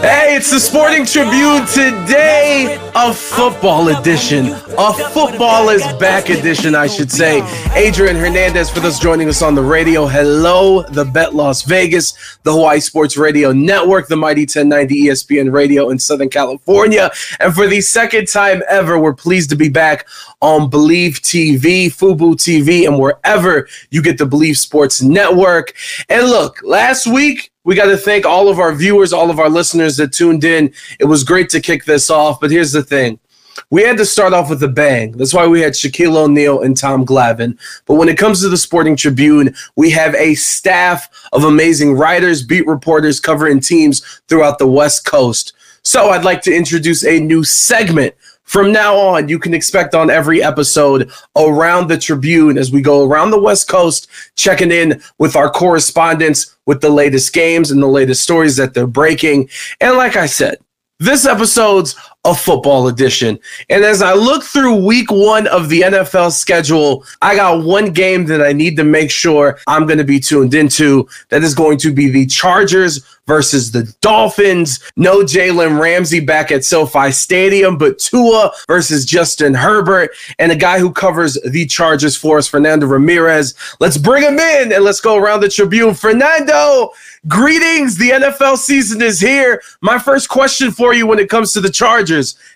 Hey, it's the Sporting Tribune today, a football edition. A football is back edition, I should say. Adrian Hernandez for those joining us on the radio. Hello, the Bet Las Vegas, the Hawaii Sports Radio Network, the Mighty 1090 ESPN Radio in Southern California. And for the second time ever, we're pleased to be back on Believe TV, Fubo TV, and wherever you get the Believe Sports Network. And look, last week, we got to thank all of our viewers, all of our listeners that tuned in. It was great to kick this off, but here's the thing. We had to start off with a bang. That's why we had Shaquille O'Neal and Tom Glavine. But when it comes to the Sporting Tribune, we have a staff of amazing writers, beat reporters covering teams throughout the West Coast. So I'd like to introduce a new segment from now on, you can expect on every episode around the Tribune as we go around the West Coast, checking in with our correspondents with the latest games and the latest stories that they're breaking. And like I said, this episode's a football edition. And as I look through week one of the NFL schedule, I got one game that I need to make sure I'm going to be tuned into. That is going to be the Chargers versus the Dolphins. No Jalen Ramsey back at SoFi Stadium, but Tua versus Justin Herbert and a guy who covers the Chargers for us, Fernando Ramirez. Let's bring him in and let's go around the Tribune. Fernando, greetings. The NFL season is here. My first question for you when it comes to the Chargers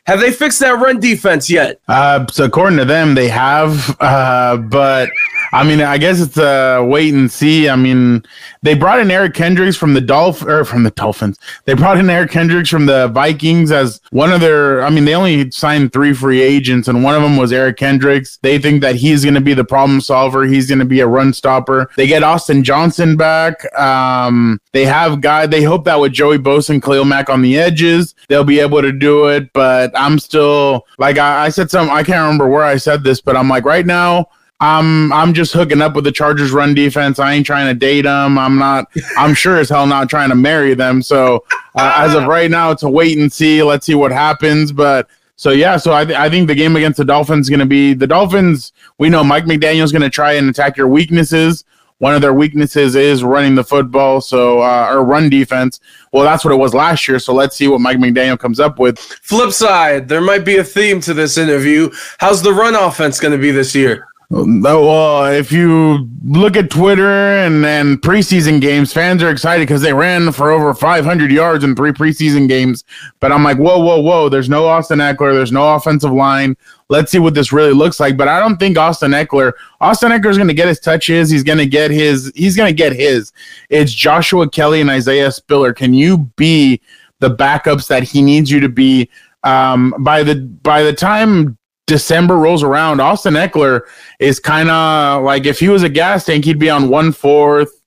have they fixed that run defense yet? Uh, so according to them, they have. Uh, but I mean, I guess it's a wait and see. I mean, they brought in Eric Kendricks from the Dolph or from the Dolphins. They brought in Eric Kendricks from the Vikings as one of their. I mean, they only signed three free agents, and one of them was Eric Kendricks. They think that he's going to be the problem solver. He's going to be a run stopper. They get Austin Johnson back. Um, they have guy. They hope that with Joey Bosa and Khalil Mack on the edges, they'll be able to do it. But I'm still like I, I said some I can't remember where I said this, but I'm like right now I'm I'm just hooking up with the Chargers run defense. I ain't trying to date them. I'm not. I'm sure as hell not trying to marry them. So uh, as of right now, it's a wait and see. Let's see what happens. But so yeah, so I, th- I think the game against the Dolphins is going to be the Dolphins. We know Mike McDaniel's going to try and attack your weaknesses. One of their weaknesses is running the football, so uh, or run defense. Well, that's what it was last year. So let's see what Mike McDaniel comes up with. Flip side, there might be a theme to this interview. How's the run offense going to be this year? Well, if you look at Twitter and and preseason games, fans are excited because they ran for over 500 yards in three preseason games. But I'm like, whoa, whoa, whoa! There's no Austin Ekeler. There's no offensive line. Let's see what this really looks like. But I don't think Austin Ekeler. Austin Ekeler is going to get his touches. He's going to get his. He's going to get his. It's Joshua Kelley and Isaiah Spiller. Can you be the backups that he needs you to be? Um, by the by the time December rolls around, Austin Ekeler is kind of like if he was a gas tank, he'd be on one fourth,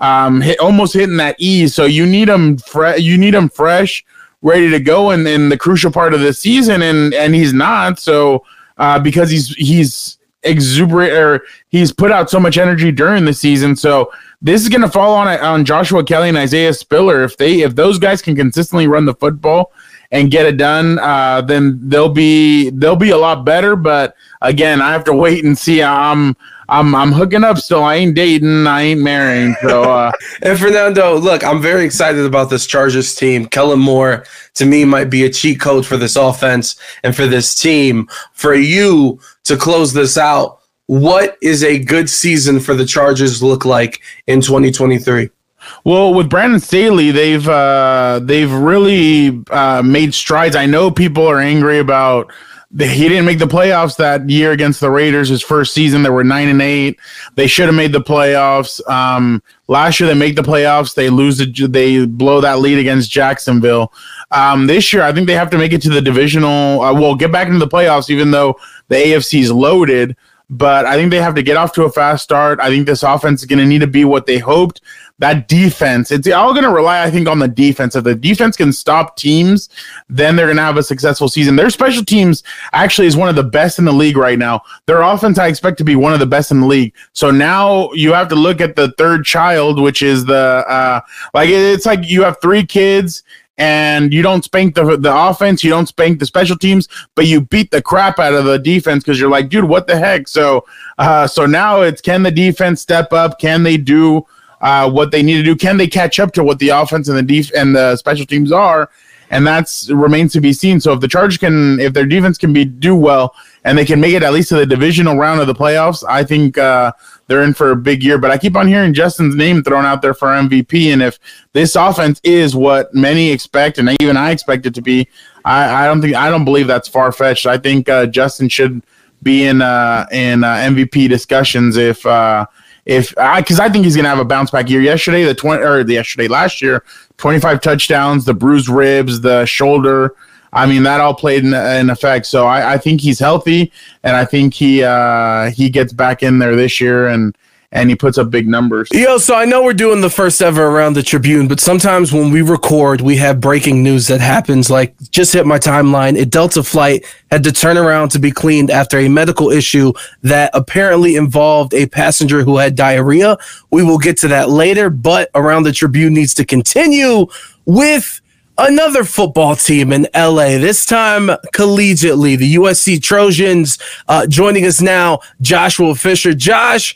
um, hit, almost hitting that E. So you need him, fre- you need him fresh, ready to go in, in the crucial part of the season, and and he's not. So uh, because he's he's exuberant or he's put out so much energy during the season. So this is going to fall on on Joshua Kelley and Isaiah Spiller if they if those guys can consistently run the football and get it done, uh, then they'll be they'll be a lot better. But again, I have to wait and see. I'm I'm I'm hooking up still. I ain't dating. I ain't marrying. So uh, and Fernando, look, I'm very excited about this Chargers team. Kellen Moore to me might be a cheat code for this offense and for this team. For you to close this out, what is a good season for the Chargers look like in 2023? Well, with Brandon Staley, they've uh, they've really uh, made strides. I know people are angry about he didn't make the playoffs that year against the Raiders. His first season, they were nine and eight. They should have made the playoffs. Um, last year, they make the playoffs. They lose. The, they blow that lead against Jacksonville. Um, this year, I think they have to make it to the divisional. Uh, well, get back into the playoffs, even though the AFC is loaded. But I think they have to get off to a fast start. I think this offense is going to need to be what they hoped that defense, it's all going to rely, I think, on the defense. If the defense can stop teams, then they're going to have a successful season. Their special teams actually is one of the best in the league right now. Their offense, I expect to be one of the best in the league. So now you have to look at the third child, which is the, uh, like, it's like you have three kids and you don't spank the the offense, you don't spank the special teams, but you beat the crap out of the defense because you're like, dude, what the heck? So, uh, so now it's can the defense step up? Can they do uh, what they need to do. Can they catch up to what the offense and the def- and the special teams are? And that's remains to be seen. So if the Chargers can, if their defense can be do well and they can make it at least to the divisional round of the playoffs, I think uh, they're in for a big year. But I keep on hearing Justin's name thrown out there for MVP, and if this offense is what many expect, and even I expect it to be, I, I don't think I don't believe that's far fetched. I think uh, Justin should be in uh, in uh, MVP discussions if uh, if I because I think he's gonna have a bounce back year. Yesterday, the twenty or the yesterday last year, twenty five touchdowns, the bruised ribs, the shoulder. I mean, that all played in, in effect. So I, I, think he's healthy, and I think he uh, he gets back in there this year and and he puts up big numbers. Yo, so I know we're doing the first ever around the Tribune, but sometimes when we record, we have breaking news that happens. Like just hit my timeline. A Delta flight had to turn around to be cleaned after a medical issue that apparently involved a passenger who had diarrhea. We will get to that later, but around the Tribune needs to continue with another football team in LA, this time collegiately, the USC Trojans. Uh, joining us now, Joshua Fisher. Josh,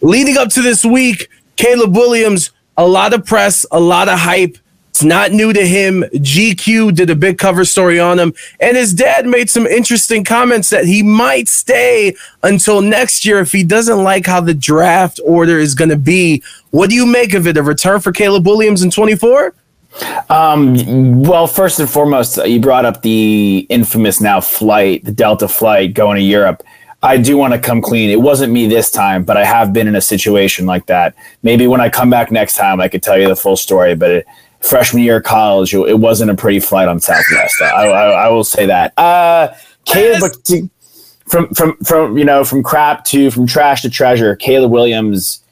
leading up to this week, Caleb Williams, a lot of press, a lot of hype. It's not new to him. GQ did a big cover story on him, and his dad made some interesting comments that he might stay until next year if he doesn't like how the draft order is going to be. What do you make of it? A return for Caleb Williams in 24? Um, well, first and foremost, you brought up the infamous now flight, the Delta flight going to Europe. I do want to come clean. It wasn't me this time, but I have been in a situation like that. Maybe when I come back next time, I could tell you the full story. But it, freshman year of college, it wasn't a pretty flight on Southwest. I, I, I will say that. Uh, Caleb, from from from you know from crap to from trash to treasure. Caleb Williams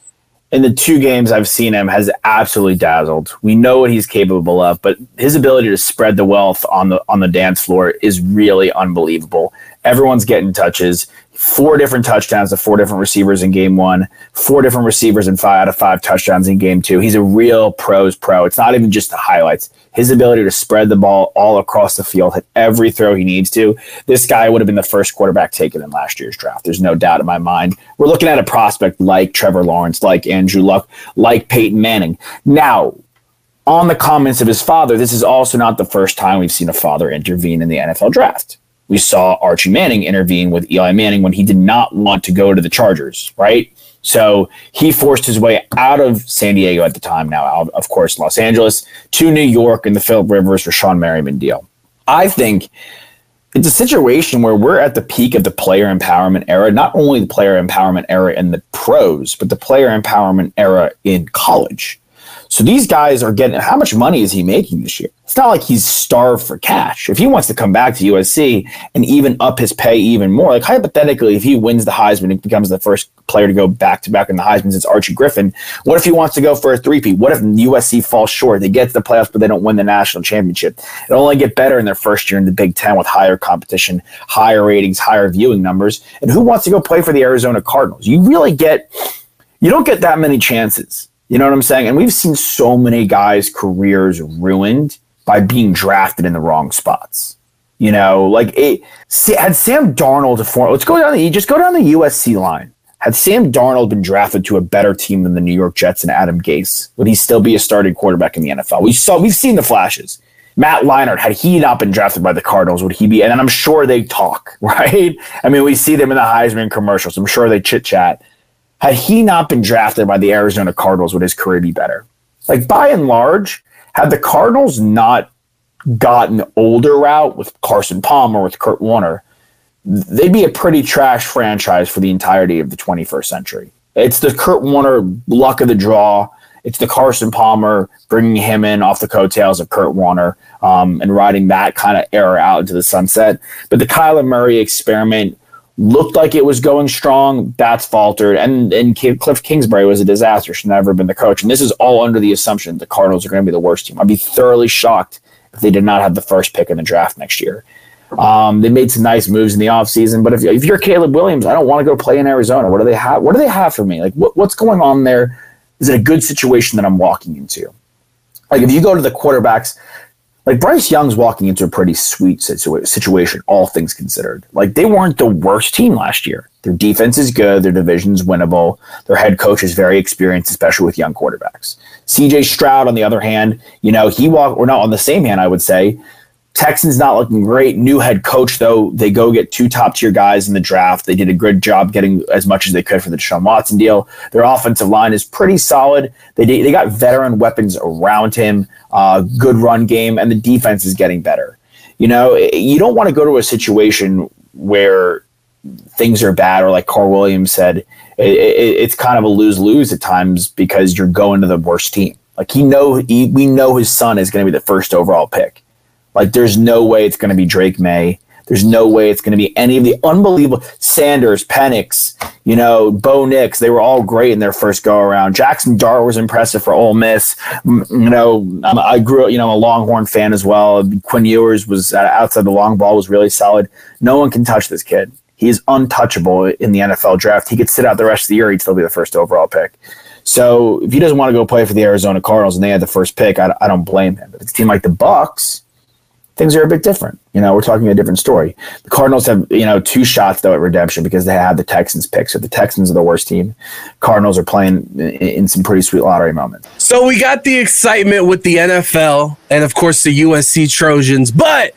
in the two games I've seen him has absolutely dazzled. We know what he's capable of, but his ability to spread the wealth on the on the dance floor is really unbelievable. Everyone's getting touches four different touchdowns to four different receivers in game one, four different receivers and five out of five touchdowns in game two. He's a real pros pro. It's not even just the highlights. His ability to spread the ball all across the field, hit every throw he needs to. This guy would have been the first quarterback taken in last year's draft. There's no doubt in my mind. We're looking at a prospect like Trevor Lawrence, like Andrew Luck, like Peyton Manning. Now, on the comments of his father, this is also not the first time we've seen a father intervene in the NFL draft we saw Archie Manning intervene with Eli Manning when he did not want to go to the Chargers, right? So he forced his way out of San Diego at the time, now out of course Los Angeles, to New York in the Philip Rivers Shawne Merriman deal. I think it's a situation where we're at the peak of the player empowerment era, not only the player empowerment era in the pros, but the player empowerment era in college. So these guys are getting how much money is he making this year? It's not like he's starved for cash. If he wants to come back to USC and even up his pay even more, like hypothetically, if he wins the Heisman and becomes the first player to go back to back in the Heisman since Archie Griffin, what if he wants to go for a three-peat? What if USC falls short? They get to the playoffs, but they don't win the national championship. It'll only get better in their first year in the Big Ten with higher competition, higher ratings, higher viewing numbers. And who wants to go play for the Arizona Cardinals? You really get you don't get that many chances you know what I'm saying? And we've seen so many guys' careers ruined by being drafted in the wrong spots. You know, like it had Sam Darnold form. Let's go down the just go down the USC line. Had Sam Darnold been drafted to a better team than the New York Jets and Adam Gase, would he still be a starting quarterback in the NFL? We saw we've seen the flashes. Matt Leinart, had he not been drafted by the Cardinals, would he be? And I'm sure they talk, right? I mean, we see them in the Heisman commercials. I'm sure they chit chat. Had he not been drafted by the Arizona Cardinals, would his career be better? Like by and large, had the Cardinals not gotten older route with Carson Palmer, with Kurt Warner, they'd be a pretty trash franchise for the entirety of the 21st century. It's the Kurt Warner luck of the draw. It's the Carson Palmer bringing him in off the coattails of Kurt Warner um, and riding that kind of era out into the sunset. But the Kyler Murray experiment looked like it was going strong. That's faltered. And, and Cliff Kingsbury was a disaster. Should never have been the coach. And this is all under the assumption the Cardinals are going to be the worst team. I'd be thoroughly shocked if they did not have the first pick in the draft next year. Um, they made some nice moves in the offseason, but if, if you're Caleb Williams, I don't want to go play in Arizona. What do they have? What do they have for me? Like, what, what's going on there? Is it a good situation that I'm walking into? Like, if you go to the quarterbacks, like Bryce Young's walking into a pretty sweet situa- situation, all things considered. Like, they weren't the worst team last year. Their defense is good, their division's winnable, their head coach is very experienced, especially with young quarterbacks. CJ Stroud, on the other hand, you know, he walked, or not on the same hand, I would say, Texans not looking great. New head coach, though, they go get two top tier guys in the draft. They did a good job getting as much as they could for the Deshaun Watson deal. Their offensive line is pretty solid. They they got veteran weapons around him, uh, good run game, and the defense is getting better. You know, you don't want to go to a situation where things are bad, or like Carl Williams said, it, it, it's kind of a lose lose at times because you're going to the worst team. Like he know he, we know his son is going to be the first overall pick like, there's no way it's going to be Drake Maye. There's no way it's going to be any of the unbelievable Sanders, Penix, you know, Bo Nix. They were all great in their first go around. Jackson Dart was impressive for Ole Miss. You know, I'm, i grew up, you know, I'm a Longhorn fan as well. Quinn Ewers was uh, outside the long ball was really solid. No one can touch this kid. He is untouchable in the NFL draft. He could sit out the rest of the year. He'd still be the first overall pick. So if he doesn't want to go play for the Arizona Cardinals and they had the first pick, I, I don't blame him. But it's a team like the Bucs things are a bit different. You know, we're talking a different story. The Cardinals have, you know, two shots though at redemption because they have the Texans pick. So the Texans are the worst team. Cardinals are playing in some pretty sweet lottery moments. So we got the excitement with the NFL and of course the USC Trojans, but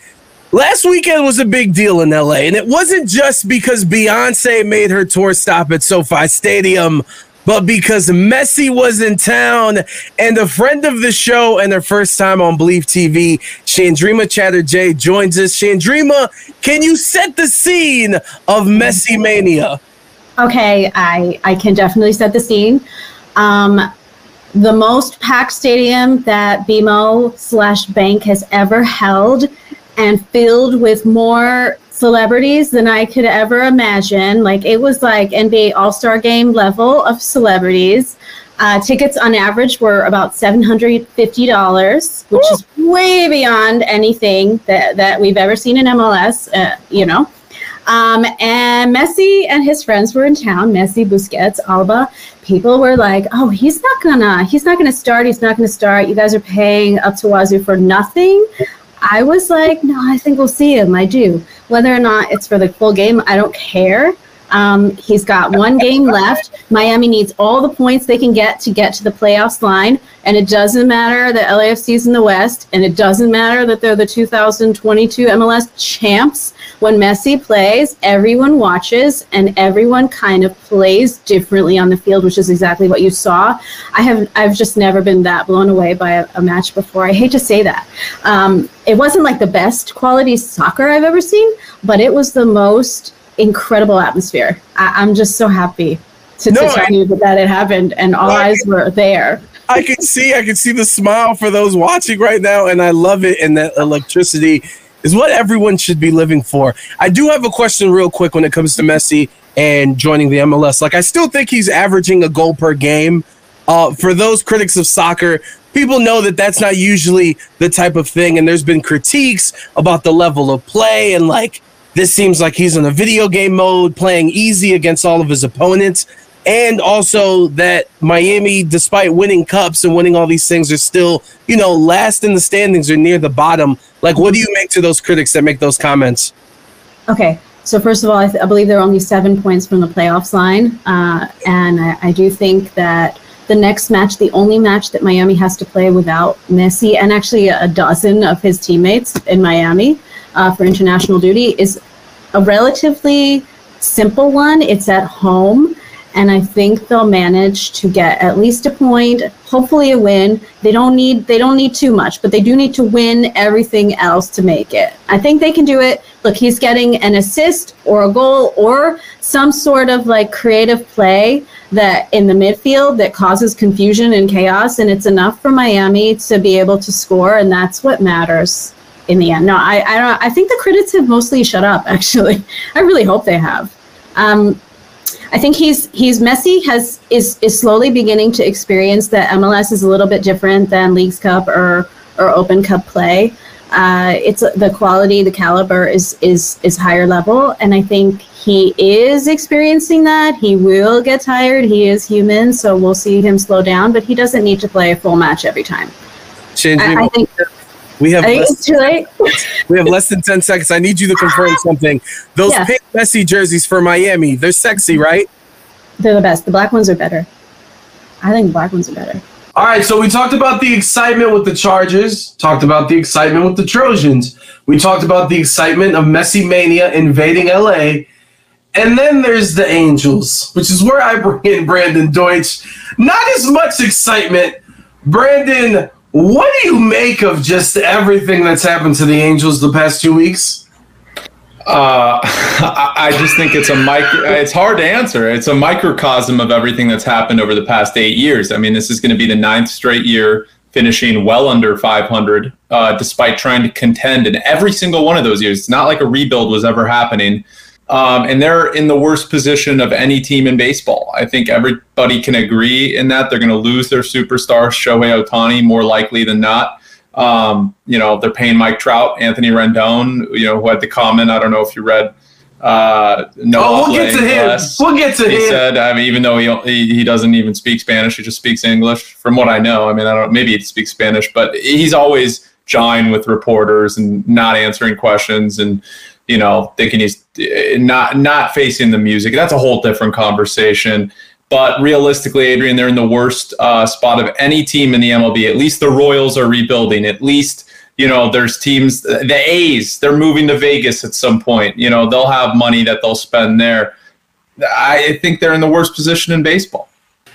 last weekend was a big deal in LA and it wasn't just because Beyonce made her tour stop at SoFi Stadium but because Messi was in town and a friend of the show and her first time on Believe TV, Chandrima Chatterjee joins us. Chandrima, can you set the scene of Messi Mania? Okay, I, I can definitely set the scene. Um, the most packed stadium that BMO slash bank has ever held and filled with more celebrities than I could ever imagine. Like it was like NBA All Star Game level of celebrities. Uh, tickets on average were about seven hundred fifty dollars, which Ooh. is way beyond anything that that we've ever seen in MLS. Uh, you know. Um, and Messi and his friends were in town. Messi, Busquets, Alba. People were like, "Oh, he's not gonna, he's not gonna start. He's not gonna start. You guys are paying up to wazoo for nothing." I was like, "No, I think we'll see him. I do." Whether or not it's for the full game, I don't care. Um, he's got one game left. Miami needs all the points they can get to get to the playoffs line. And it doesn't matter that LAFC's in the West, and it doesn't matter that they're the 2022 MLS champs. When Messi plays, everyone watches and everyone kind of plays differently on the field, which is exactly what you saw. I have I've just never been that blown away by a, a match before. I hate to say that. Um, it wasn't like the best quality soccer I've ever seen, but it was the most incredible atmosphere. I, am just so happy to, no, to tell I, you that it happened and all I, eyes were there. I can see, I can see the smile for those watching right now, and I love it. And that electricity is what everyone should be living for. I do have a question, real quick, when it comes to Messi and joining the MLS. Like, I still think he's averaging a goal per game. Uh, for those critics of soccer, people know that that's not usually the type of thing, and there's been critiques about the level of play and like this seems like he's in a video game mode, playing easy against all of his opponents. And also that Miami, despite winning cups and winning all these things, are still, you know, last in the standings or near the bottom. Like, what do you make to those critics that make those comments? Okay. So, first of all, I, th- I believe they're only seven points from the playoffs line. Uh, and I, I do think that the next match, the only match that Miami has to play without Messi and actually a dozen of his teammates in Miami uh, for international duty, is a relatively simple one. It's at home. And I think they'll manage to get at least a point, hopefully a win. They don't need they don't need too much, but they do need to win everything else to make it. I think they can do it. Look, he's getting an assist or a goal or some sort of like creative play that in the midfield that causes confusion and chaos and it's enough for Miami to be able to score and that's what matters in the end. No, I I don't I think the critics have mostly shut up actually. I really hope they have. Um, I think he's he's Messi has is is slowly beginning to experience that MLS is a little bit different than Leagues Cup or or Open Cup play. Uh, it's the quality, the caliber is is is higher level, and I think he is experiencing that. He will get tired. He is human, so we'll see him slow down, but he doesn't need to play a full match every time. I, I think we have less, it's too late. we have less than ten seconds. I need you to confirm something. Those Yes. pink Messi jerseys for Miami, they're sexy, mm-hmm. right? They're the best. The black ones are better. I think the black ones are better. All right, so we talked about the excitement with the Chargers, talked about the excitement with the Trojans. We talked about the excitement of Messi Mania invading LA. And then there's the Angels, which is where I bring in Brandon Deutsch. Not as much excitement. Brandon, what do you make of just everything that's happened to the Angels the past two weeks? Uh, I just think it's a micro. It's hard to answer. It's a microcosm of everything that's happened over the past eight years. I mean, this is going to be the ninth straight year finishing well under 500, uh, despite trying to contend in every single one of those years. It's not like a rebuild was ever happening. Um, and they're in the worst position of any team in baseball. I think everybody can agree in that they're going to lose their superstar Shohei Ohtani more likely than not. Um, you know, they're paying Mike Trout, Anthony Rendon, you know, who had the comment. I don't know if you read. Uh, no, Oh, we'll get to him. We'll get to he him. said, I mean, even though he, he he doesn't even speak Spanish, he just speaks English. From what I know, I mean, I don't. Maybe he speaks Spanish, but he's always jawing with reporters and not answering questions, and you know, thinking he's eh, not not facing the music. That's a whole different conversation. But realistically, Adrian, they're in the worst uh, spot of any team in the MLB. At least the Royals are rebuilding. At least you know there's teams. The A's they're moving to Vegas at some point. You know they'll have money that they'll spend there. I think they're in the worst position in baseball.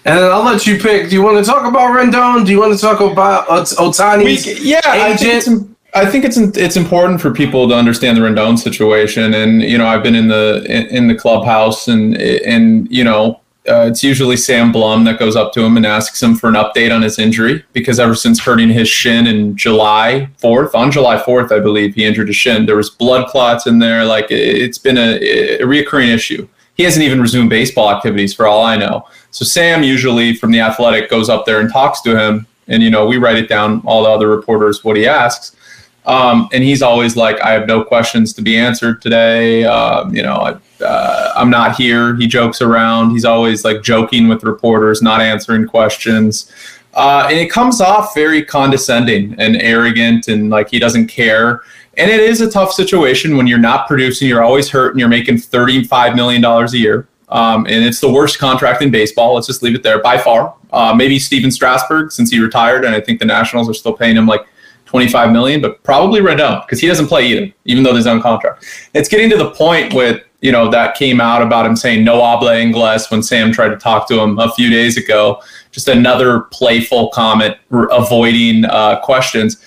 And then I'll let you pick. Do you want to talk about Rendon? Do you want to talk about Ot- Ohtani's We- yeah, I think it's, agent? I think it's it's important for people to understand the Rendon situation, and you know, I've been in the in, the clubhouse, and and you know, uh, it's usually Sam Blum that goes up to him and asks him for an update on his injury because ever since hurting his shin in July fourth, on July fourth, I believe he injured his shin. There was blood clots in there. Like it- it's been a, a reoccurring issue. He hasn't even resumed baseball activities for all I know. So Sam usually from the Athletic goes up there and talks to him, and you know we write it down. All the other reporters what he asks. Um, and he's always like, I have no questions to be answered today. Um, you know, I, uh, I'm not here. He jokes around. He's always like joking with reporters, not answering questions. Uh, and it comes off very condescending and arrogant and like he doesn't care. And it is a tough situation when you're not producing, you're always hurt, and you're making $35 million a year. Um, and it's the worst contract in baseball. Let's just leave it there by far. Uh, maybe Stephen Strasburg, since he retired, and I think the Nationals are still paying him like 25 million, but probably Rendon because he doesn't play either, even though there's on contract. It's getting to the point with you know that came out about him saying no habla inglés when Sam tried to talk to him a few days ago. Just another playful comment, r- avoiding uh, questions.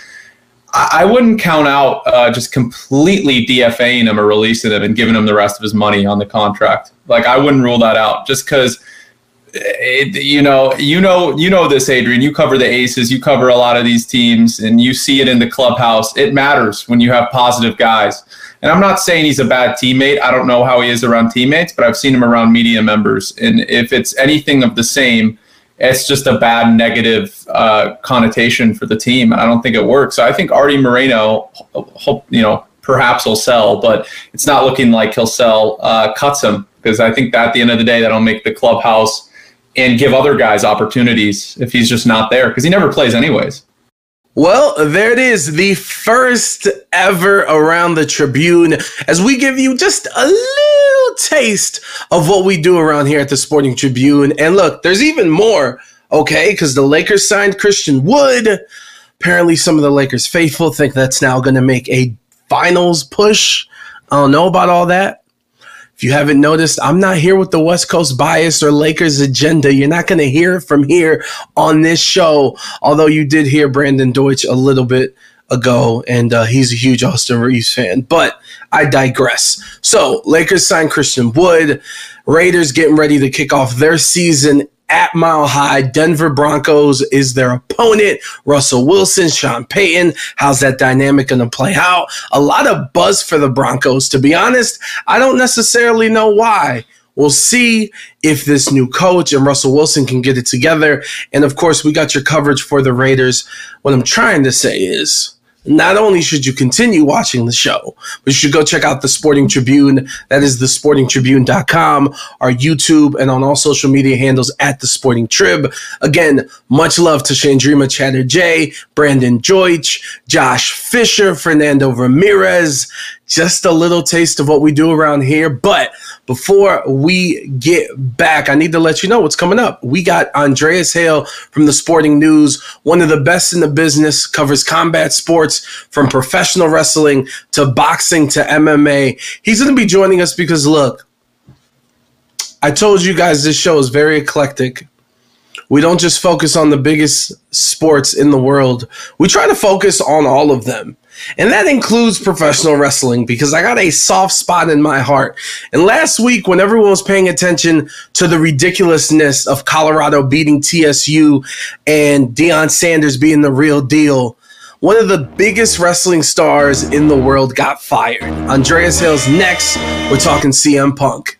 I, I wouldn't count out uh, just completely DFAing him or releasing him and giving him the rest of his money on the contract. Like I wouldn't rule that out just because it, you know, you know, you know this, Adrian. You cover the Aces, you cover a lot of these teams, and you see it in the clubhouse. It matters when you have positive guys. And I'm not saying he's a bad teammate. I don't know how he is around teammates, but I've seen him around media members. And if it's anything of the same, it's just a bad negative uh, connotation for the team. And I don't think it works. So I think Arte Moreno, hope you know, perhaps he'll sell, but it's not looking like he'll sell. Uh, cuts him because I think that at the end of the day, that'll make the clubhouse and give other guys opportunities if he's just not there because he never plays anyways. Well, there it is, the first ever around the Tribune, as we give you just a little taste of what we do around here at the Sporting Tribune. And look, there's even more, okay? Because the Lakers signed Christian Wood. Apparently, some of the Lakers faithful think that's now going to make a finals push. I don't know about all that. If you haven't noticed, I'm not here with the West Coast bias or Lakers agenda. You're not going to hear it from here on this show, although you did hear Brandon Deutsch a little bit ago, and uh, he's a huge Austin Reaves fan. But I digress. So, Lakers signed Christian Wood. Raiders getting ready to kick off their season at Mile High. Denver Broncos is their opponent. Russell Wilson, Sean Payton. How's that dynamic going to play out? A lot of buzz for the Broncos. To be honest, I don't necessarily know why. We'll see if this new coach and Russell Wilson can get it together. And of course, we got your coverage for the Raiders. What I'm trying to say is not only should you continue watching the show, but you should go check out the Sporting Tribune. That is thesportingtribune.com, our YouTube, and on all social media handles at the Sporting Trib. Again, much love to Chandrima Chatterjee, Brandon Deutsch, Josh Fisher, Fernando Ramirez. Just a little taste of what we do around here. But before we get back, I need to let you know what's coming up. We got Andreas Hale from the Sporting News, one of the best in the business, covers combat sports from professional wrestling to boxing to MMA. He's going to be joining us because, look, I told you guys this show is very eclectic. We don't just focus on the biggest sports in the world. We try to focus on all of them. And that includes professional wrestling because I got a soft spot in my heart. And last week, when everyone was paying attention to the ridiculousness of Colorado beating TSU and Deion Sanders being the real deal, one of the biggest wrestling stars in the world got fired. Andreas Hale's next. We're talking CM Punk.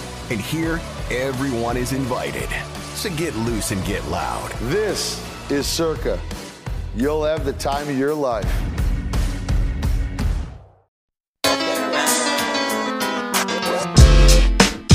and here, everyone is invited. So get loose and get loud. This is Circa. You'll have the time of your life.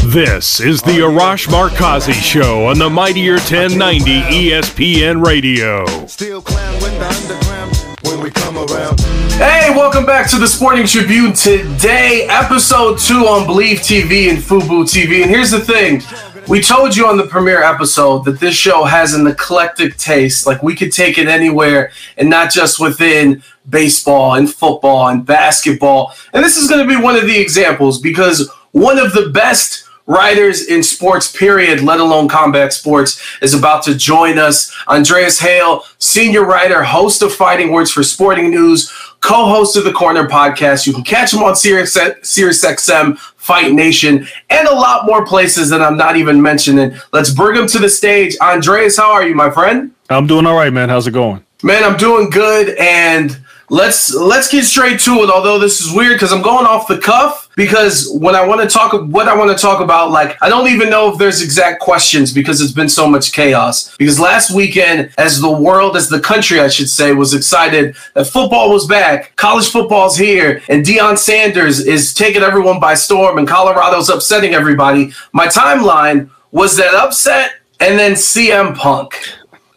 This is the Arash Markazi Show on the Mightier 1090 ESPN Radio. Still clown with the underground when we come around. Hey, welcome back to the Sporting Tribune today, episode two on Believe TV and Fubo TV. And here's the thing. We told you on the premiere episode that this show has an eclectic taste. Like we could take it anywhere and not just within baseball and football and basketball. And this is going to be one of the examples because one of the best writers in sports, period, let alone combat sports, is about to join us. Andreas Hale, senior writer, host of Fighting Words for Sporting News, co-host of the Corner podcast. You can catch him on Sirius, Sirius XM, Fight Nation, and a lot more places that I'm not even mentioning. Let's bring him to the stage. Andreas, how are you, my friend? I'm doing all right, man. How's it going? Man, I'm doing good, and let's let's get straight to it. Although this is weird because I'm going off the cuff because when I want to talk what I want to talk about, like I don't even know if there's exact questions because it's been so much chaos. Because last weekend, as the world, as the country, I should say, was excited that football was back, college football's here, and Deion Sanders is taking everyone by storm, and Colorado's upsetting everybody. My timeline was that upset and then CM Punk.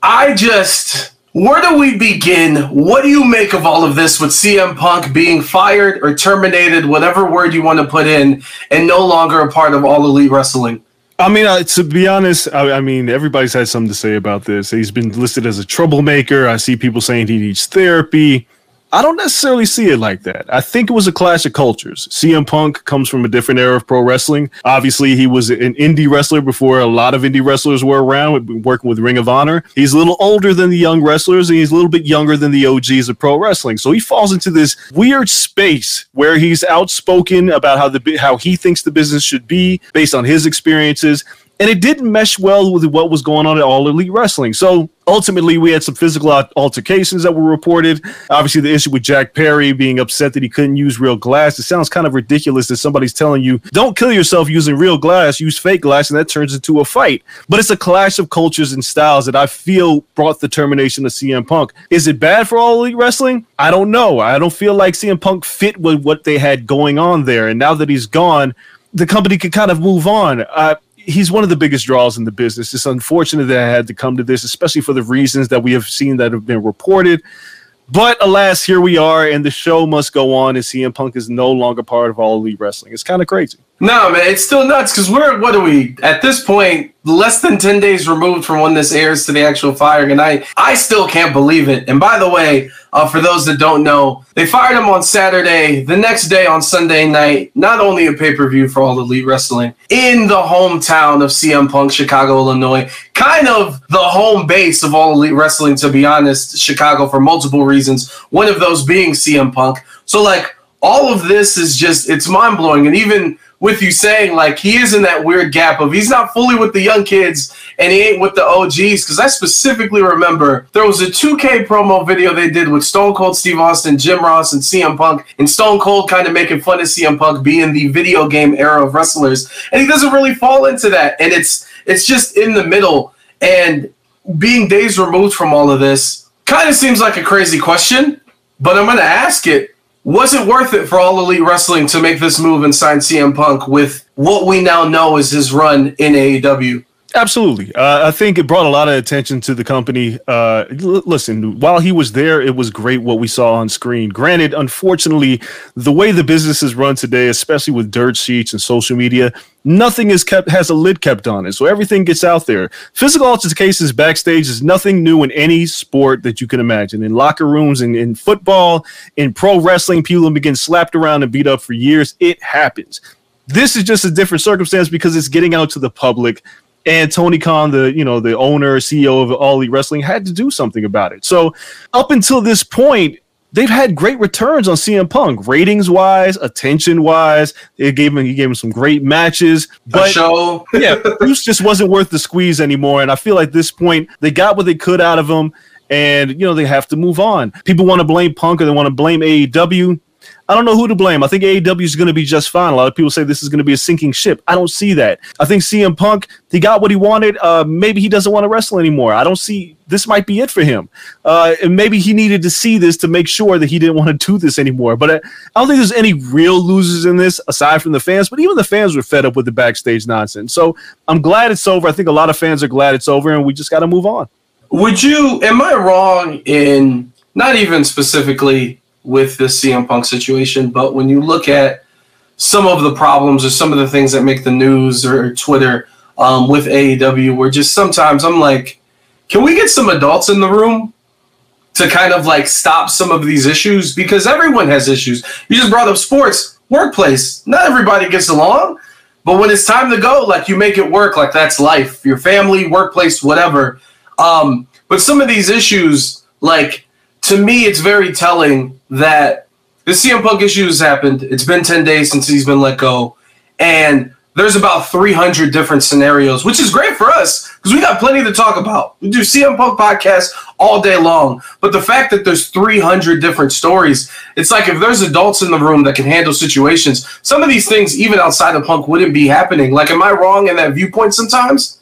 I just where do we begin? What do you make of all of this with CM Punk being fired or terminated, whatever word you want to put in, and no longer a part of All Elite Wrestling? I mean, uh, to be honest, I, I, mean, everybody's had something to say about this. He's been listed as a troublemaker. I see people saying he needs therapy. I don't necessarily see it like that. I think it was a clash of cultures. CM Punk comes from a different era of pro wrestling. Obviously, he was an indie wrestler before a lot of indie wrestlers were around, working with Ring of Honor. He's a little older than the young wrestlers, and he's a little bit younger than the OGs of pro wrestling. So he falls into this weird space where he's outspoken about how the how he thinks the business should be based on his experiences and it didn't mesh well with what was going on at All Elite Wrestling. So ultimately, we had some physical altercations that were reported. Obviously, the issue with Jack Perry being upset that he couldn't use real glass. It sounds kind of ridiculous that somebody's telling you, don't kill yourself using real glass, use fake glass, and that turns into a fight. But it's a clash of cultures and styles that I feel brought the termination of CM Punk. Is it bad for All Elite Wrestling? I don't know. I don't feel like CM Punk fit with what they had going on there. And now that he's gone, the company could kind of move on. Uh, he's one of the biggest draws in the business. It's unfortunate that I had to come to this, especially for the reasons that we have seen that have been reported. But alas, here we are, and the show must go on, and CM Punk is no longer part of All Elite Wrestling. It's kind of crazy. No, man, it's still nuts because we're what are we at this point? Less than ten days removed from when this airs to the actual firing, and I I still can't believe it. And by the way, uh, for those that don't know, they fired him on Saturday. The next day on Sunday night, not only a pay per view for all elite wrestling in the hometown of CM Punk, Chicago, Illinois, kind of the home base of all elite wrestling. To be honest, Chicago for multiple reasons. One of those being CM Punk. So like all of this is just it's mind blowing, and even with you saying like he is in that weird gap of he's not fully with the young kids and he ain't with the OGs. Because I specifically remember there was a 2K promo video they did with Stone Cold Steve Austin, Jim Ross, and CM Punk, and Stone Cold kind of making fun of CM Punk being the video game era of wrestlers, and he doesn't really fall into that, and it's it's just in the middle. And being days removed from all of this kind of seems like a crazy question, but I'm to ask it was it worth it for All Elite Wrestling to make this move and sign CM Punk with what we now know is his run in AEW? Absolutely. Uh, I think it brought a lot of attention to the company. Uh, l- listen, while he was there, it was great what we saw on screen. Granted, unfortunately, the way the business is run today, especially with dirt sheets and social media, nothing is kept has a lid kept on it. So everything gets out there. Physical altercations backstage is nothing new in any sport that you can imagine. In locker rooms, in, in football, in pro wrestling, people have been slapped around and beat up for years. It happens. This is just a different circumstance because it's getting out to the public and Tony Khan, the you know the owner CEO of All Elite Wrestling, had to do something about it. So up until this point, they've had great returns on CM Punk, ratings wise, attention wise. They gave him he gave him some great matches, but show. yeah, Bruce just wasn't worth the squeeze anymore. And I feel like this point they got what they could out of him. And you know they have to move on. People want to blame Punk or they want to blame AEW. I don't know who to blame. I think AEW is going to be just fine. A lot of people say this is going to be a sinking ship. I don't see that. I think CM Punk, he got what he wanted. Uh, maybe he doesn't want to wrestle anymore. I don't see this might be it for him. Uh, and maybe he needed to see this to make sure that he didn't want to do this anymore. But I, I don't think there's any real losers in this aside from the fans. But even the fans were fed up with the backstage nonsense. So I'm glad it's over. I think a lot of fans are glad it's over, and we just got to move on. Would you? Am I wrong in not even specifically with this CM Punk situation. But when you look at some of the problems or some of the things that make the news or Twitter um, with AEW, where just sometimes I'm like, can we get some adults in the room to kind of like stop some of these issues? Because everyone has issues. You just brought up sports, workplace. Not everybody gets along. But when it's time to go, like you make it work, like that's life, your family, workplace, whatever. Um, but some of these issues, like to me, it's very telling that the CM Punk issue has happened. It's been 10 days since he's been let go. And there's about 300 different scenarios, which is great for us because we got plenty to talk about. We do CM Punk podcasts all day long. But the fact that there's 300 different stories, it's like if there's adults in the room that can handle situations, some of these things, even outside of Punk, wouldn't be happening. Like, am I wrong in that viewpoint sometimes?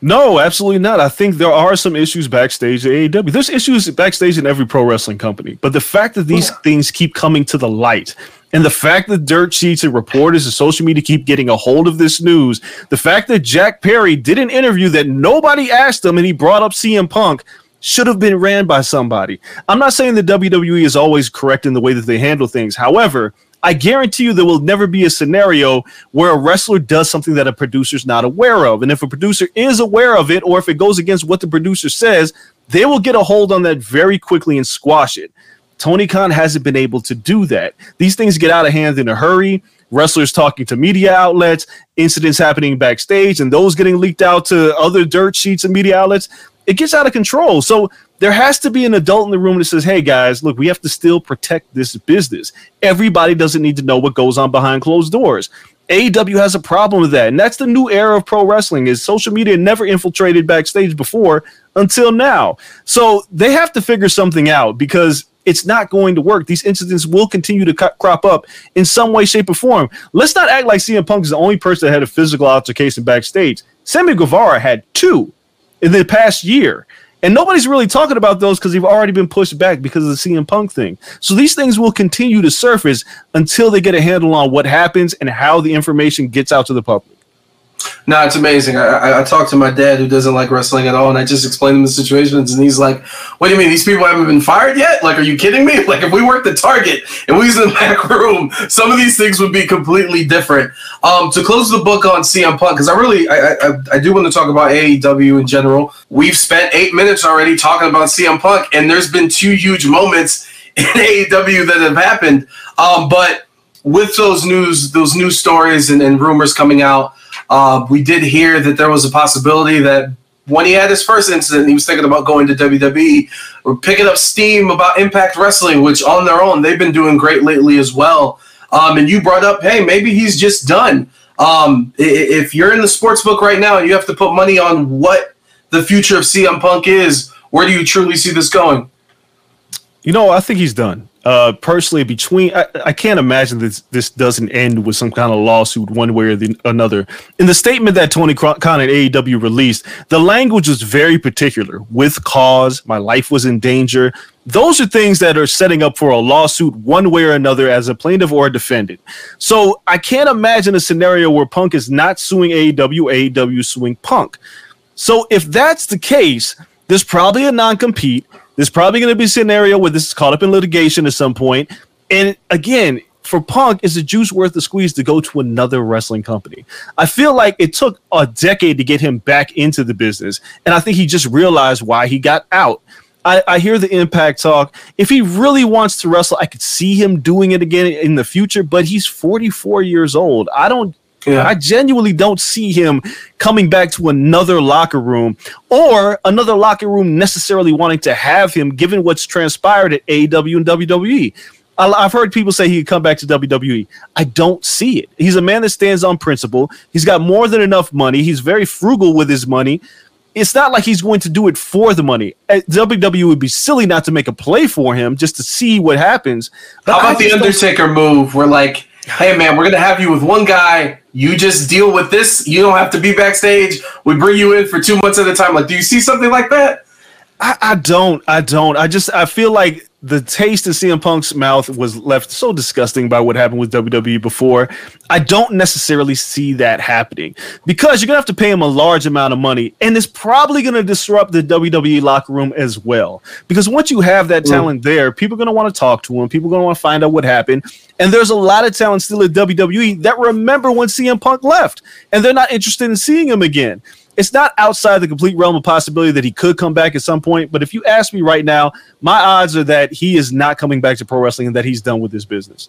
No, absolutely not. I think there are some issues backstage at AEW. There's issues backstage in every pro wrestling company. But the fact that these things keep coming to the light and the fact that dirt sheets and reporters and social media keep getting a hold of this news, the fact that Jack Perry did an interview that nobody asked him and he brought up CM Punk should have been ran by somebody. I'm not saying the WWE is always correct in the way that they handle things. However, I guarantee you there will never be a scenario where a wrestler does something that a producer's not aware of. And if a producer is aware of it, or if it goes against what the producer says, they will get a hold on that very quickly and squash it. Tony Khan hasn't been able to do that. These things get out of hand in a hurry. Wrestlers talking to media outlets, incidents happening backstage, and those getting leaked out to other dirt sheets and media outlets. It gets out of control. So there has to be an adult in the room that says, hey guys, look, we have to still protect this business. Everybody doesn't need to know what goes on behind closed doors. AEW has a problem with that. And that's the new era of pro wrestling is social media never infiltrated backstage before until now. So they have to figure something out because it's not going to work. These incidents will continue to crop up in some way, shape, or form. Let's not act like CM Punk is the only person that had a physical altercation backstage. Sammy Guevara had two in the past year. And nobody's really talking about those because they've already been pushed back because of the CM Punk thing. So these things will continue to surface until they get a handle on what happens and how the information gets out to the public. No, it's amazing. I, I, talked to my dad who doesn't like wrestling at all, and I just explained him the situations, and he's like, "What do you mean these people haven't been fired yet? Like, are you kidding me? Like, if we worked at Target and we was in the back room, some of these things would be completely different." Um, to close the book on CM Punk, because I really, I, I, I do want to talk about AEW in general. We've spent eight minutes already talking about CM Punk, and there's been two huge moments in AEW that have happened. Um, but with those news, those news stories and, and rumors coming out. Uh, we did hear that there was a possibility that when he had his first incident, he was thinking about going to WWE. We're picking up steam about Impact Wrestling, which on their own they've been doing great lately as well. Um, and you brought up, hey, maybe he's just done. Um, if you're in the sports book right now and you have to put money on what the future of CM Punk is, where do you truly see this going? You know, I think he's done uh, personally, between I, I, can't imagine this this doesn't end with some kind of lawsuit one way or the, another. In the statement that Tony Khan and AEW released, the language was very particular. With cause, my life was in danger. Those are things that are setting up for a lawsuit one way or another as a plaintiff or a defendant. So I can't imagine a scenario where Punk is not suing AEW, AEW suing Punk. So if that's the case, there's probably a non compete there's probably going to be a scenario where this is caught up in litigation at some point. And again, for Punk, is the juice worth the squeeze to go to another wrestling company? I feel like it took a decade to get him back into the business. And I think he just realized why he got out. I, I, hear the impact talk. If he really wants to wrestle, I could see him doing it again in the future, but he's 44 years old. I don't yeah. I genuinely don't see him coming back to another locker room or another locker room necessarily wanting to have him, given what's transpired at AEW and WWE. I've heard people say he could come back to WWE. I don't see it. He's a man that stands on principle. He's got more than enough money. He's very frugal with his money. It's not like he's going to do it for the money. Uh, WWE would be silly not to make a play for him just to see what happens. But How about the Undertaker move where like hey man, we're gonna have you with one guy. You just deal with this. You don't have to be backstage. We bring you in for two months at a time. Like, do you see something like that? I, I don't. I don't. I just I feel like the taste in CM Punk's mouth was left so disgusting by what happened with WWE before. I don't necessarily see that happening because you're gonna have to pay him a large amount of money, and it's probably gonna disrupt the WWE locker room as well. Because once you have that mm. talent there, people are gonna want to talk to him. People are gonna want to find out what happened. And there's a lot of talent still at WWE that remember when CM Punk left, and they're not interested in seeing him again it's not outside the complete realm of possibility that he could come back at some point. But if you ask me right now, my odds are that he is not coming back to pro wrestling and that he's done with this business.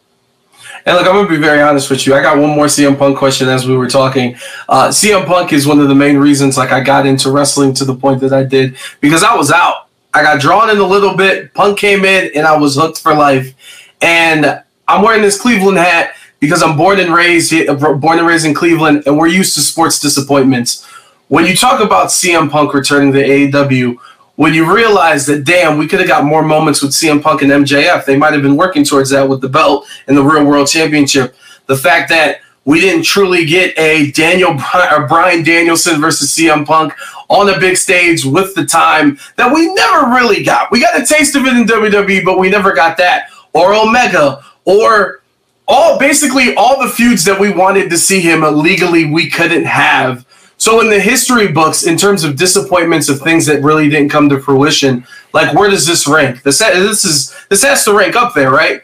And look, I'm gonna be very honest with you. I got one more CM Punk question as we were talking. Uh, CM Punk is one of the main reasons like I got into wrestling to the point that I did because I was out. I got drawn in a little bit. Punk came in and I was hooked for life. And I'm wearing this Cleveland hat because I'm born and raised born and raised in Cleveland, and we're used to sports disappointments when you talk about CM Punk returning to AEW, when you realize that damn, we could have got more moments with CM Punk and MJF, they might have been working towards that with the belt and the Real World Championship. The fact that we didn't truly get a Daniel or Bryan Danielson versus CM Punk on a big stage with the time that we never really got. We got a taste of it in WWE, but we never got that. Or Omega, or all basically all the feuds that we wanted to see him legally we couldn't have so in the history books, in terms of disappointments of things that really didn't come to fruition, like where does this rank? This this is this has to rank up there, right?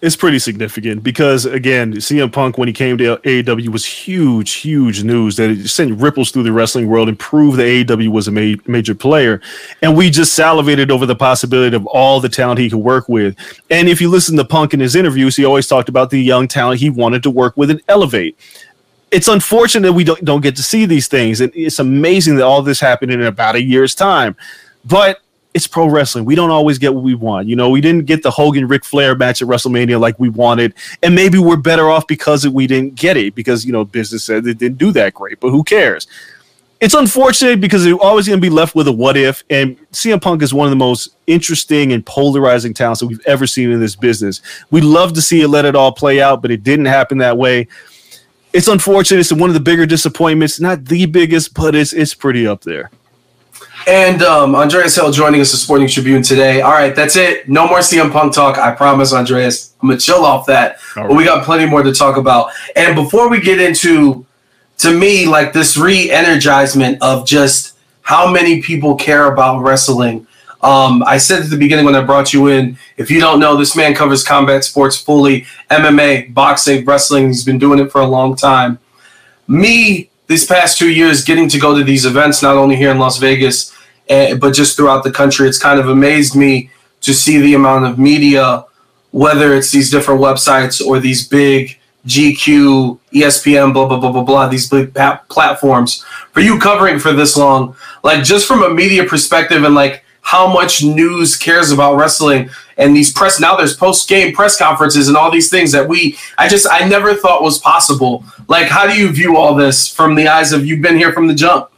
It's pretty significant because again, CM Punk when he came to AEW was huge, huge news that it sent ripples through the wrestling world and proved that AEW was a ma- major player. And we just salivated over the possibility of all the talent he could work with. And if you listen to Punk in his interviews, he always talked about the young talent he wanted to work with and elevate it's unfortunate that we don't don't get to see these things, and it's amazing that all this happened in about a year's time. But it's pro wrestling. We don't always get what we want. You know, we didn't get the Hogan Ric Flair match at WrestleMania like we wanted, and maybe we're better off because we didn't get it because you know business said it didn't do that great. But who cares? It's unfortunate because you're always going to be left with a what if. And CM Punk is one of the most interesting and polarizing talents that we've ever seen in this business. We'd love to see it let it all play out, but it didn't happen that way. It's unfortunate. It's one of the bigger disappointments. Not the biggest, but it's it's pretty up there. And um, Andreas Hale joining us at Sporting Tribune today. All right, that's it. No more CM Punk talk. I promise, Andreas. I'm gonna chill off that. Right. But we got plenty more to talk about. And before we get into, to me, like this re-energizement of just how many people care about wrestling. Um, I said at the beginning when I brought you in, if you don't know, this man covers combat sports fully, MMA, boxing, wrestling. He's been doing it for a long time. Me, these past two years, getting to go to these events, not only here in Las Vegas, uh, but just throughout the country. It's kind of amazed me to see the amount of media, whether it's these different websites or these big GQ, ESPN, blah blah blah blah blah, these big platforms. For you covering for this long, like just from a media perspective and like how much news cares about wrestling and these press now there's post game press conferences and all these things that we I just I never thought was possible. Like how do you view all this from the eyes of you've been here from the jump?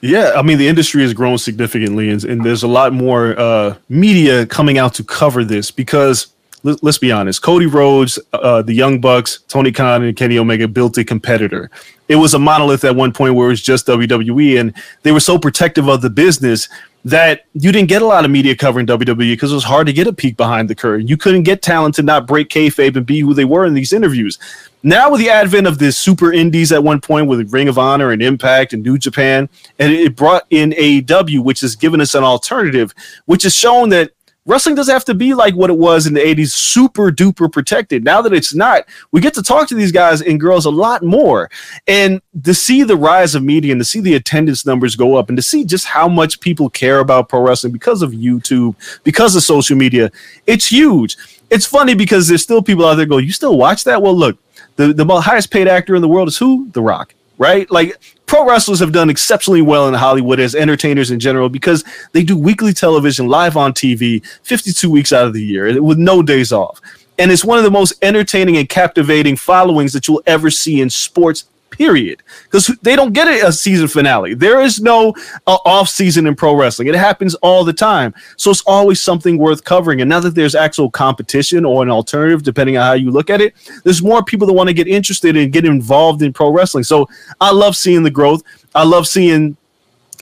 Yeah, I mean the industry has grown significantly, and, and there's a lot more uh, media coming out to cover this because let, us be honest, Cody Rhodes, uh, the Young Bucks, Tony Khan, and Kenny Omega built a competitor. It was a monolith at one point where it was just WWE, and they were so protective of the business that you didn't get a lot of media covering WWE because it was hard to get a peek behind the curtain. You couldn't get talent to not break kayfabe and be who they were in these interviews. Now, with the advent of the super indies at one point with Ring of Honor and Impact and New Japan, and it brought in AEW, which has given us an alternative, which has shown that wrestling doesn't have to be like what it was in the 80s, super duper protected. Now that it's not, we get to talk to these guys and girls a lot more. And to see the rise of media and to see the attendance numbers go up and to see just how much people care about pro wrestling because of YouTube, because of social media, it's huge. It's funny because there's still people out there go, You still watch that? Well, look, the, the highest paid actor in the world is who? The Rock right? Like pro wrestlers have done exceptionally well in Hollywood as entertainers in general because they do weekly television live on TV 52 weeks out of the year with no days off. And it's one of the most entertaining and captivating followings that you'll ever see in sports period because they don't get a season finale there is no uh, off season in pro wrestling it happens all the time so it's always something worth covering and now that there's actual competition or an alternative depending on how you look at it there's more people that want to get interested and get involved in pro wrestling so i love seeing the growth i love seeing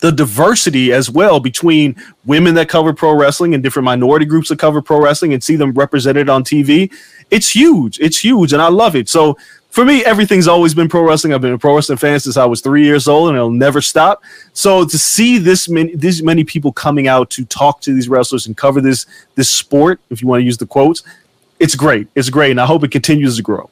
the diversity as well between women that cover pro wrestling and different minority groups that cover pro wrestling and see them represented on TV. It's huge. It's huge. And I love it. So for me, everything's always been pro wrestling. I've been a pro wrestling fan since I was three years old, and it'll never stop. So to see this many, this many people coming out to talk to these wrestlers and cover this this sport, if you want to use the quotes, it's great. It's great, and I hope it continues to grow.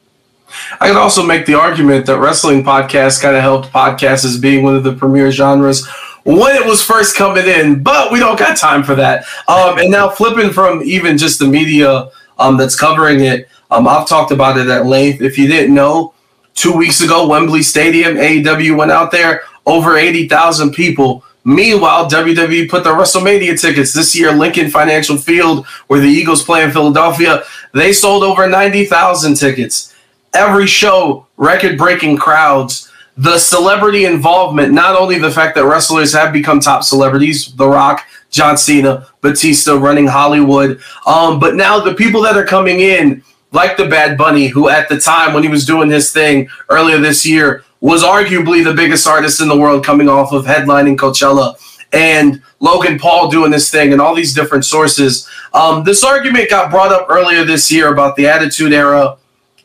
I could also make the argument that wrestling podcasts kind of helped podcasts as being one of the premier genres when it was first coming in, but we don't got time for that. Um, and now flipping from even just the media um, that's covering it um, I've talked about it at length. If you didn't know, two weeks ago, Wembley Stadium, AEW went out there, over 80,000 people. Meanwhile, WWE put the WrestleMania tickets this year, Lincoln Financial Field, where the Eagles play in Philadelphia, they sold over 90,000 tickets. Every show, record breaking crowds. The celebrity involvement, not only the fact that wrestlers have become top celebrities, The Rock, John Cena, Batista running Hollywood, um, but now the people that are coming in like the Bad Bunny, who at the time when he was doing his thing earlier this year was arguably the biggest artist in the world coming off of headlining Coachella, and Logan Paul doing this thing, and all these different sources. Um, this argument got brought up earlier this year about the Attitude Era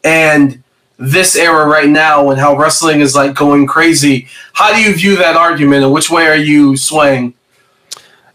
and this era right now and how wrestling is like going crazy. How do you view that argument, and which way are you swaying?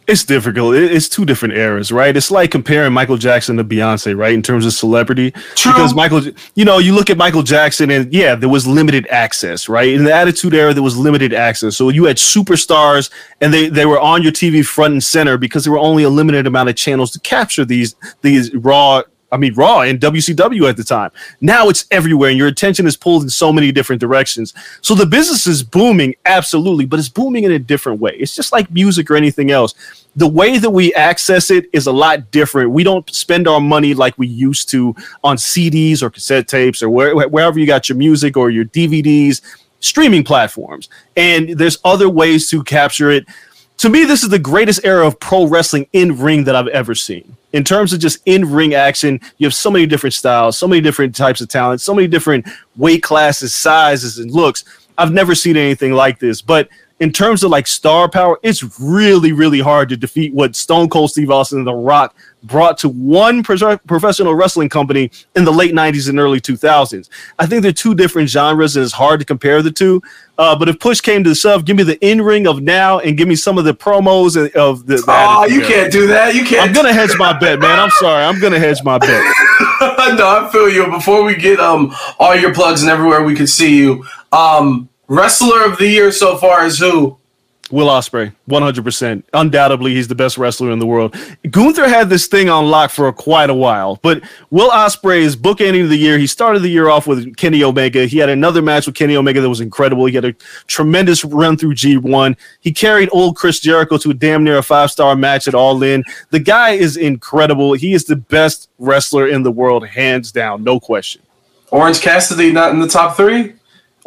It's difficult. It's two different eras, right? It's like comparing Michael Jackson to Beyonce, right? In terms of celebrity, True. because Michael, you know, you look at Michael Jackson, and yeah, there was limited access, right? In the Attitude Era, there was limited access, so you had superstars, and they they were on your TV front and center because there were only a limited amount of channels to capture these these raw I mean, Raw and WCW at the time. Now it's everywhere, and your attention is pulled in so many different directions. So the business is booming, absolutely, but it's booming in a different way. It's just like music or anything else. The way that we access it is a lot different. We don't spend our money like we used to on CDs or cassette tapes or where, wherever you got your music or your DVDs, streaming platforms. And there's other ways to capture it to me, this is the greatest era of pro wrestling in ring that I've ever seen. In terms of just in ring action, you have so many different styles, so many different types of talent, so many different weight classes, sizes, and looks. I've never seen anything like this. But in terms of like star power, it's really, really hard to defeat what Stone Cold Steve Austin and The Rock brought to one pro- professional wrestling company in the late 90s and early 2000s. I think they're two different genres and it's hard to compare the two. Uh, but if push came to shove, give me the in ring of now and give me some of the promos of the. the oh, you can't do that. You can't. I'm gonna hedge my bet, man. I'm sorry. I'm gonna hedge my bet. no, I feel you. Before we get um all your plugs and everywhere we can see you, um, wrestler of the year so far is who? Will Ospreay, 100%. Undoubtedly, he's the best wrestler in the world. Gunther had this thing on lock for quite a while, but Will Ospreay is bookending of the year. He started the year off with Kenny Omega. He had another match with Kenny Omega that was incredible. He had a tremendous run through G1. He carried old Chris Jericho to a damn near a five star match at All In. The guy is incredible. He is the best wrestler in the world, hands down, no question. Orange Cassidy not in the top three?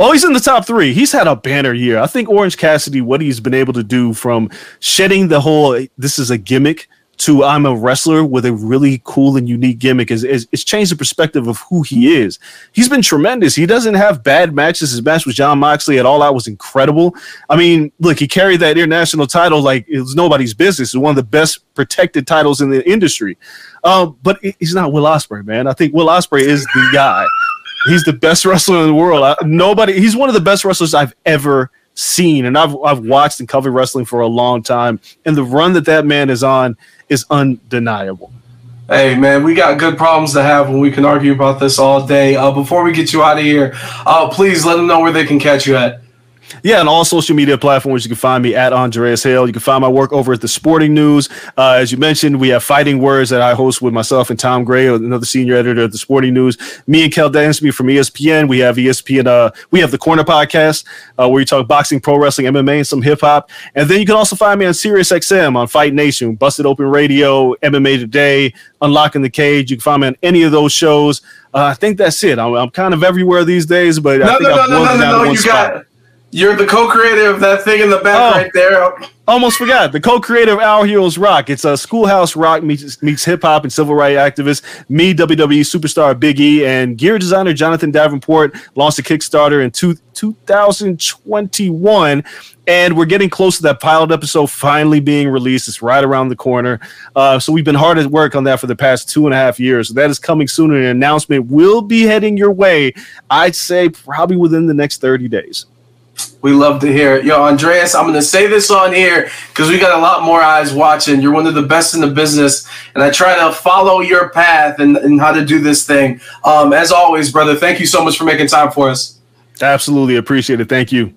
Oh, he's in the top three. He's had a banner year. I think Orange Cassidy, what he's been able to do from shedding the whole this is a gimmick to I'm a wrestler with a really cool and unique gimmick is, is it's changed the perspective of who he is. He's been tremendous. He doesn't have bad matches. His match with Jon Moxley at All Out was incredible. I mean, look, he carried that international title like it was nobody's business. It's one of the best protected titles in the industry. Um, but he's not Will Ospreay, man. I think Will Ospreay is the guy. He's the best wrestler in the world. I, nobody. He's one of the best wrestlers I've ever seen, and I've I've watched and covered wrestling for a long time. And the run that that man is on is undeniable. Hey man, we got good problems to have when we can argue about this all day. Uh, before we get you out of here, uh, please let them know where they can catch you at. Yeah, on all social media platforms, you can find me at Andreas Hale. You can find my work over at the Sporting News. Uh, as you mentioned, we have Fighting Words that I host with myself and Tom Gray, another senior editor at the Sporting News. Me and Kel Dansby from ESPN. We have ESPN. Uh, we have the Corner Podcast uh, where we talk boxing, pro wrestling, MMA, and some hip hop. And then you can also find me on Sirius XM on Fight Nation, Busted Open Radio, MMA Today, Unlocking the Cage. You can find me on any of those shows. Uh, I think that's it. I'm, I'm, kind of everywhere these days, but no, I think no, I've no, no, no, no, you spot. got you're the co-creator of that thing in the back oh, right there. Almost forgot the co-creator of Our Heroes Rock. It's a schoolhouse rock meets, meets hip hop and civil rights activist. Me, WWE superstar Big E, and gear designer Jonathan Davenport launched a Kickstarter in two, 2021, and we're getting close to that pilot episode finally being released. It's right around the corner. Uh, so we've been hard at work on that for the past two and a half years. So that is coming soon. An announcement will be heading your way. I'd say probably within the next 30 days. We love to hear it. Yo, Andreas, I'm going to say this on here because we got a lot more eyes watching. You're one of the best in the business, and I try to follow your path and, and how to do this thing. Um, as always, brother, thank you so much for making time for us. Absolutely appreciate it. Thank you.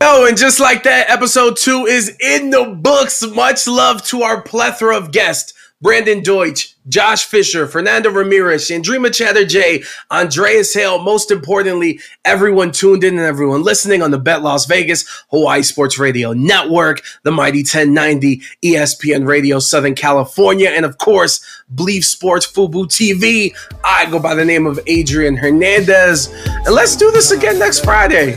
Oh, and just like that, episode two is in the books. Much love to our plethora of guests. Brandon Deutsch, Josh Fisher, Fernando Ramirez, Chandrima Chatterjee, Andreas Hale. Most importantly, everyone tuned in and everyone listening on the Bet Las Vegas Hawaii Sports Radio Network, the Mighty 1090 ESPN Radio Southern California, and of course, Bleav Sports Fubo TV. I go by the name of Adrian Hernandez. And let's do this again next Friday.